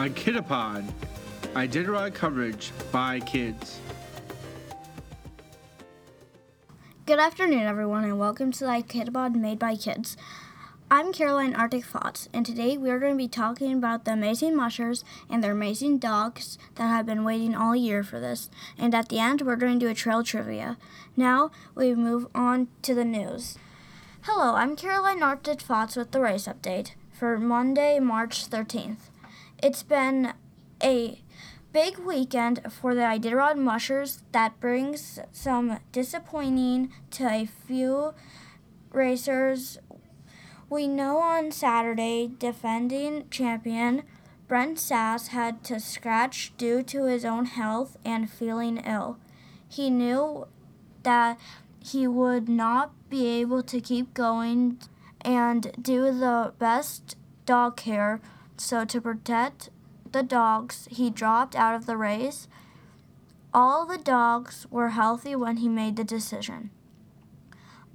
on Kidapod, Iditarod coverage by kids. Good afternoon, everyone, and welcome to the Iditarod made by kids. I'm Caroline Arctic Fox, and today we are going to be talking about the amazing mushers and their amazing dogs that have been waiting all year for this. And at the end, we're going to do a trail trivia. Now, we move on to the news. Hello, I'm Caroline Arctic Fox with the race update for Monday, March 13th. It's been a big weekend for the Iditarod mushers that brings some disappointing to a few racers we know on Saturday, defending champion Brent Sass had to scratch due to his own health and feeling ill. He knew that he would not be able to keep going and do the best dog care, so to protect the dogs, he dropped out of the race. All the dogs were healthy when he made the decision.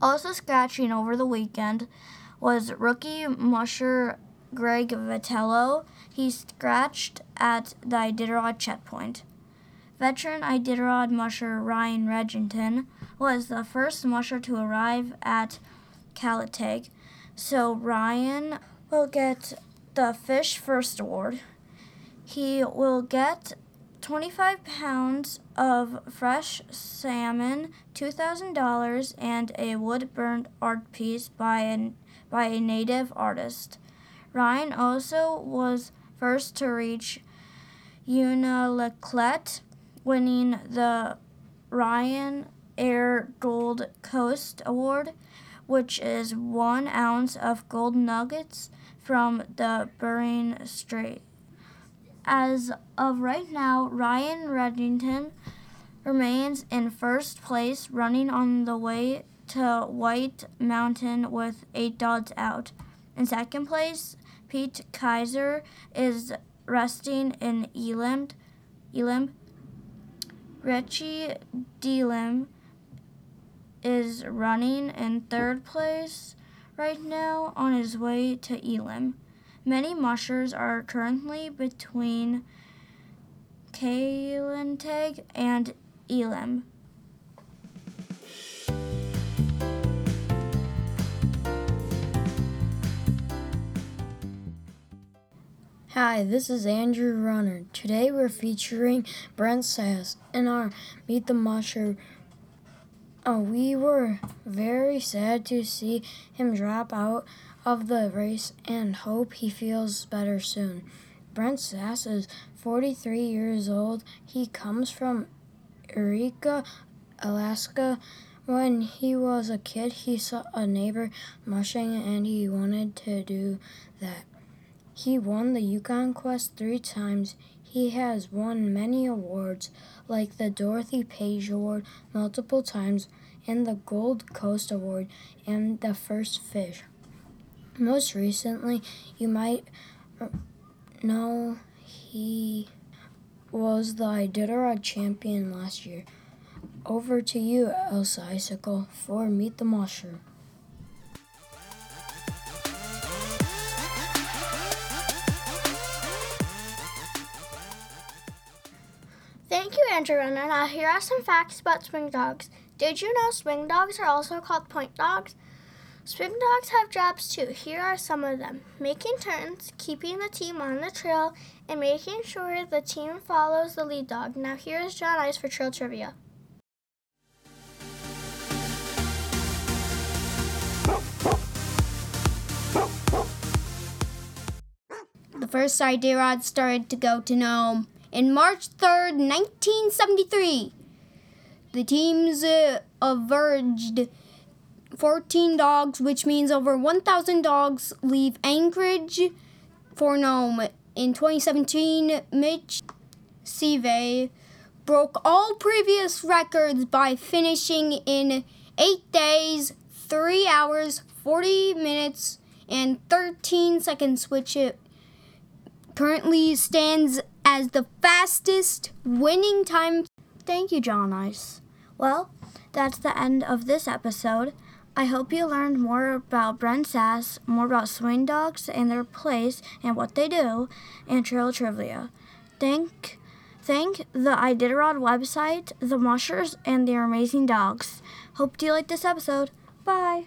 Also, scratching over the weekend was rookie musher Greg Vitello. He scratched at the Iditarod checkpoint. Veteran Iditarod musher Ryan Redington was the first musher to arrive at Kaltag, so Ryan will get the Fish First Award. He will get 25 pounds of fresh salmon, $2,000, and a wood burned art piece by an by a native artist. Ryan also was first to reach Unalakleet, winning the Ryan Air Gold Coast Award, which is one ounce of gold nuggets from the Bering Strait. As of right now, Ryan Redington remains in first place, running on the way to White Mountain with eight dogs out. In second place, Pete Kaiser is resting in Elim. Elim. Richie Diehl is running in third place right now on his way to Elim. Many mushers are currently between Kaltag and Elim. Hi, this is Andrew Runner. Today we're featuring Brent Sass in our Meet the Musher. Uh, we were very sad to see him drop out of the race and hope he feels better soon. Brent Sass is 43 years old. He comes from Eureka, Alaska. When he was a kid, he saw a neighbor mushing and he wanted to do that. He won the Yukon Quest three times. He has won many awards, like the Dorothy Page Award multiple times, and the Gold Coast Award, and the First Fish. Most recently, you might know he was the Iditarod champion last year. Over to you, Elsa Icicle, for Meet the Musher. Andrew Runner. Now, here are some facts about swing dogs. Did you know swing dogs are also called point dogs? Swing dogs have jobs too. Here are some of them making turns, keeping the team on the trail, and making sure the team follows the lead dog. Now, here is John Ice for Trail Trivia. The first Iditarod started to go to Nome in March 3rd, 1973. The teams uh, averaged 14 dogs, which means over 1,000 dogs leave Anchorage for Nome. In 2017, Mitch Seavey broke all previous records by finishing in 8 days, 3 hours, 40 minutes, and 13 seconds, which it currently stands as the fastest winning time. Thank you, John Ice. Well, that's the end of this episode. I hope you learned more about Brent Sass, more about swing dogs and their place and what they do, and trail trivia. Thank, thank the Iditarod website, the mushers, and their amazing dogs. Hope you liked this episode. Bye.